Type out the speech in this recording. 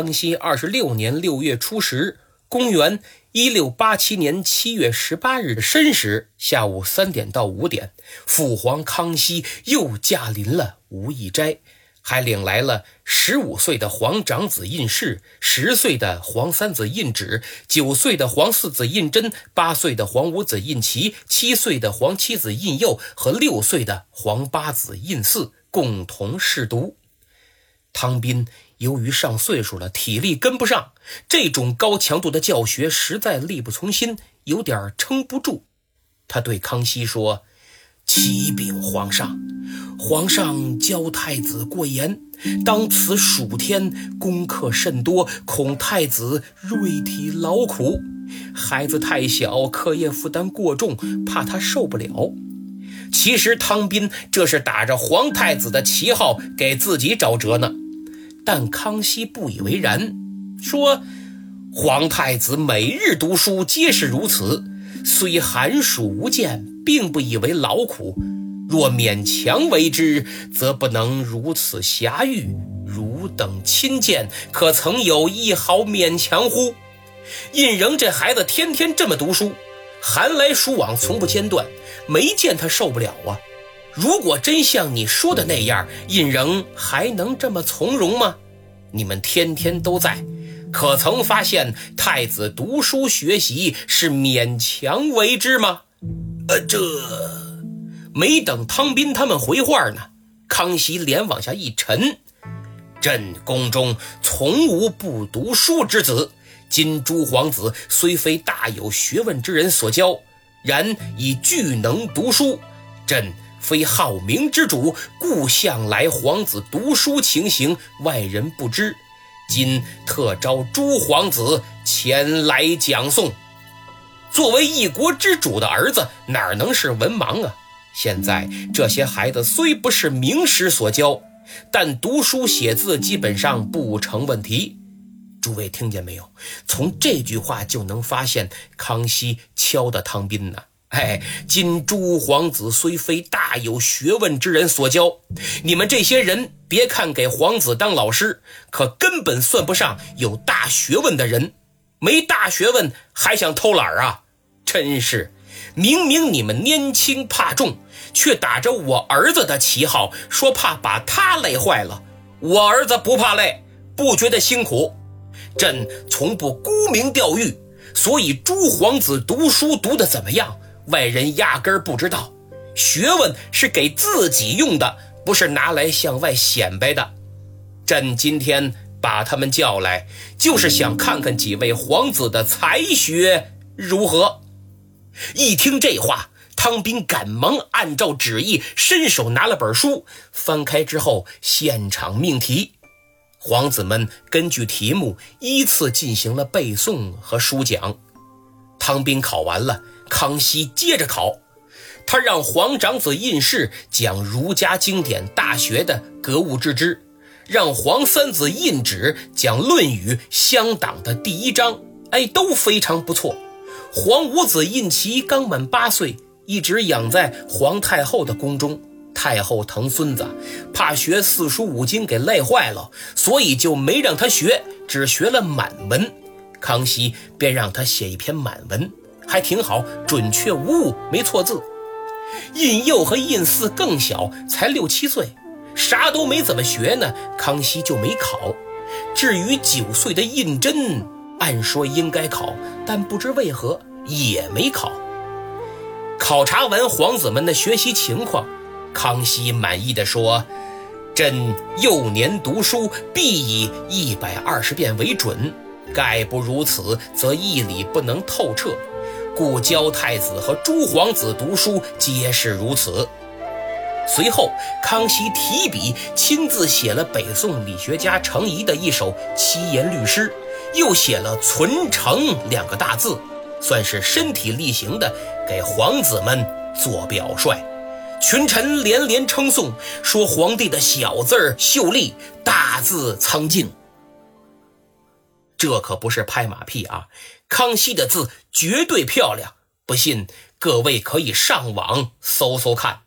康熙二十六年六月初十，公元一六八七年七月十八日的申时下午三点到五点，父皇康熙又驾临了无义斋，还领来了十五岁的皇长子胤士、十岁的皇三子胤祉、九岁的皇四子胤禛、八岁的皇五子胤祺、七岁的皇七子胤佑和六岁的皇八子胤嗣共同试读。汤斌由于上岁数了，体力跟不上，这种高强度的教学实在力不从心，有点撑不住。他对康熙说：“启禀皇上，皇上教太子过严，当此暑天功课甚多，恐太子锐体劳苦。孩子太小，课业负担过重，怕他受不了。”其实汤斌这是打着皇太子的旗号给自己找辙呢。但康熙不以为然，说：“皇太子每日读书皆是如此，虽寒暑无间，并不以为劳苦。若勉强为之，则不能如此狭欲。汝等亲见，可曾有一毫勉强乎？”胤禛这孩子天天这么读书，寒来暑往，从不间断，没见他受不了啊。如果真像你说的那样，胤仍还能这么从容吗？你们天天都在，可曾发现太子读书学习是勉强为之吗？呃，这没等汤斌他们回话呢，康熙脸往下一沉：“朕宫中从无不读书之子，今诸皇子虽非大有学问之人所教，然已俱能读书。朕。”非好名之主，故向来皇子读书情形外人不知。今特召诸皇子前来讲诵。作为一国之主的儿子，哪能是文盲啊？现在这些孩子虽不是名师所教，但读书写字基本上不成问题。诸位听见没有？从这句话就能发现，康熙敲的汤斌呢。哎，今诸皇子虽非大有学问之人所教，你们这些人别看给皇子当老师，可根本算不上有大学问的人。没大学问还想偷懒啊？真是！明明你们年轻怕重，却打着我儿子的旗号，说怕把他累坏了。我儿子不怕累，不觉得辛苦。朕从不沽名钓誉，所以诸皇子读书读得怎么样？外人压根儿不知道，学问是给自己用的，不是拿来向外显摆的。朕今天把他们叫来，就是想看看几位皇子的才学如何。一听这话，汤斌赶忙按照旨意，伸手拿了本书，翻开之后，现场命题。皇子们根据题目依次进行了背诵和书讲。汤斌考完了。康熙接着考，他让皇长子胤士讲儒家经典《大学》的格物致知，让皇三子胤祉讲《论语》乡党的第一章，哎，都非常不错。皇五子胤祺刚满八岁，一直养在皇太后的宫中，太后疼孙子，怕学四书五经给累坏了，所以就没让他学，只学了满文。康熙便让他写一篇满文。还挺好，准确无误，没错字。胤佑和胤嗣更小，才六七岁，啥都没怎么学呢。康熙就没考。至于九岁的胤禛，按说应该考，但不知为何也没考。考察完皇子们的学习情况，康熙满意的说：“朕幼年读书，必以一百二十遍为准，概不如此，则义理不能透彻。”故教太子和诸皇子读书皆是如此。随后，康熙提笔亲自写了北宋理学家程颐的一首七言律诗，又写了“存诚”两个大字，算是身体力行的给皇子们做表率。群臣连连称颂，说皇帝的小字儿秀丽，大字苍劲。这可不是拍马屁啊！康熙的字绝对漂亮，不信各位可以上网搜搜看。